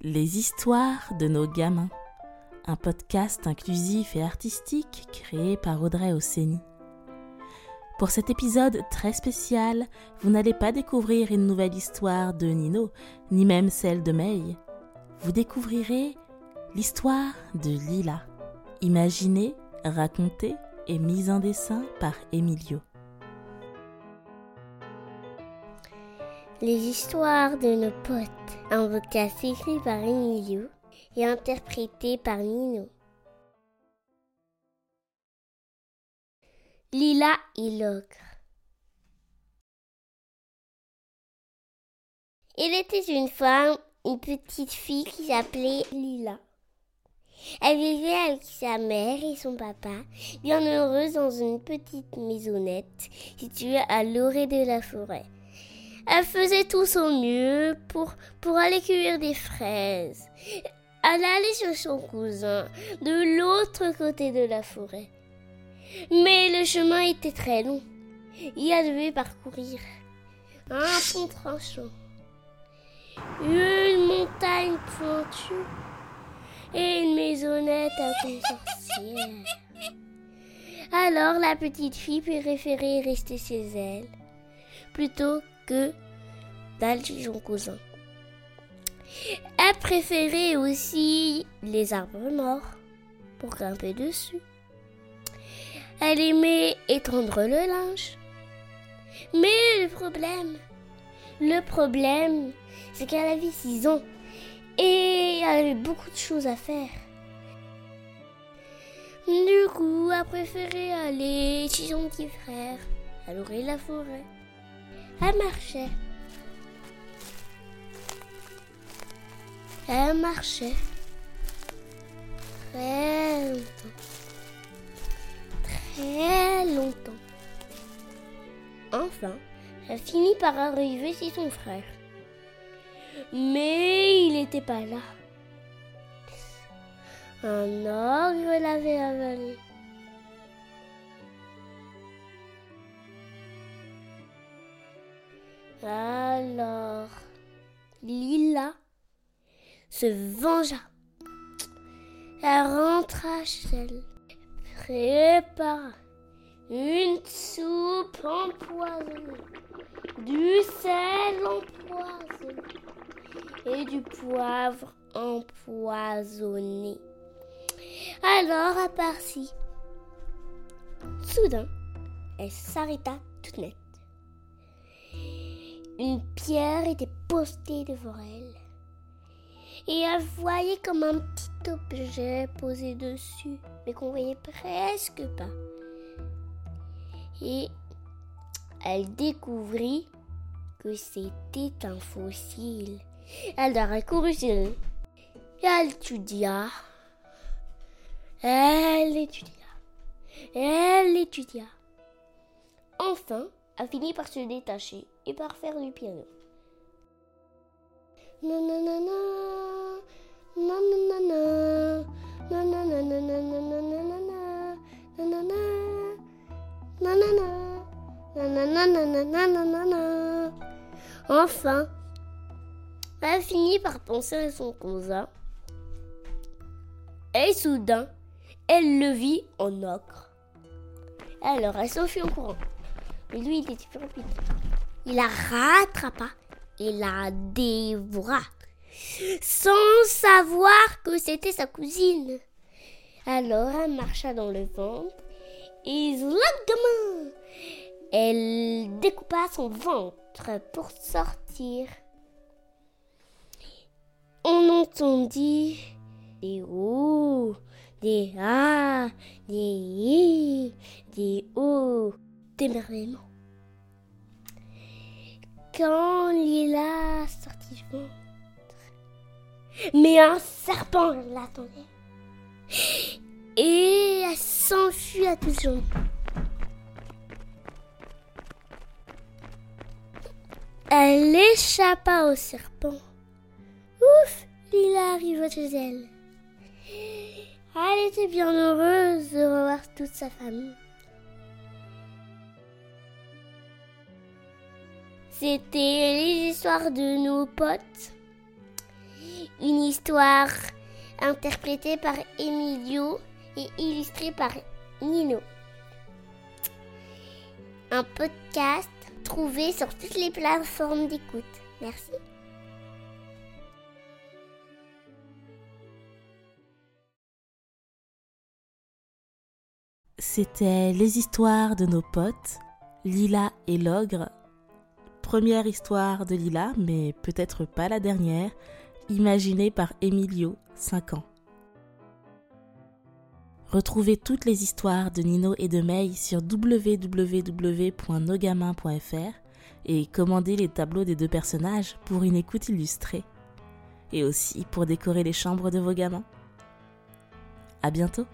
Les histoires de nos gamins. Un podcast inclusif et artistique créé par Audrey Ossény. Pour cet épisode très spécial, vous n'allez pas découvrir une nouvelle histoire de Nino, ni même celle de May. Vous découvrirez l'histoire de Lila, imaginée, racontée et mise en dessin par Emilio. Les histoires de nos potes, un podcast écrit par Emilio et interprété par Nino. Lila et l'ogre. Il était une fois une petite fille qui s'appelait Lila. Elle vivait avec sa mère et son papa, bien heureuse dans une petite maisonnette située à l'orée de la forêt. Elle faisait tout son mieux pour, aller cueillir des fraises. Elle allait chez son cousin de l'autre côté de la forêt. Mais le chemin était très long. Il a devait parcourir un pont tranchant, une montagne pointue et une maisonnette à sorcière. Alors la petite fille préférait rester chez elle plutôt que son cousin. Elle préférait aussi les arbres morts pour grimper dessus. Elle aimait étendre le linge. Mais le problème, le problème, c'est qu'elle avait six ans et elle avait beaucoup de choses à faire. Du coup, elle préférait aller chez son petit frère, de la forêt. Elle marchait. Elle marchait. Très longtemps. Très longtemps. Enfin, elle finit par arriver chez son frère. Mais il n'était pas là. Un ogre l'avait avalé. Alors, Lila se vengea. Elle rentra chez elle, prépara une soupe empoisonnée, du sel empoisonné et du poivre empoisonné. Alors, à part-ci, soudain, elle s'arrêta toute nette. Une pierre était postée devant elle. Et elle voyait comme un petit objet posé dessus, mais qu'on voyait presque pas. Et elle découvrit que c'était un fossile. Elle a couru sur elle. Elle étudia. Elle étudia. Elle étudia. Enfin, a fini par se détacher et par faire du piano. Enfin, elle finit par penser à son cousin. Et soudain, elle le vit en ocre. Alors elle s'enfuit en courant. Mais lui, il était plus rapide. Il la rattrapa et la dévora. Sans savoir que c'était sa cousine. Alors elle marcha dans le ventre et zlagama, elle découpa son ventre pour sortir. On entendit des ouh, des ah, des i, des d'émerveillement. Quand Lila sortit du ventre, mais un serpent l'attendait. Et elle s'enfuit à toutes jambes. Elle échappa au serpent. Ouf, Lila arriva chez elle. Elle était bien heureuse de revoir toute sa famille. C'était les histoires de nos potes. Une histoire interprétée par Emilio et illustrée par Nino. Un podcast trouvé sur toutes les plateformes d'écoute. Merci. C'était les histoires de nos potes, Lila et l'ogre. Première histoire de Lila, mais peut-être pas la dernière, imaginée par Emilio, 5 ans. Retrouvez toutes les histoires de Nino et de May sur www.nogamin.fr et commandez les tableaux des deux personnages pour une écoute illustrée. Et aussi pour décorer les chambres de vos gamins. À bientôt!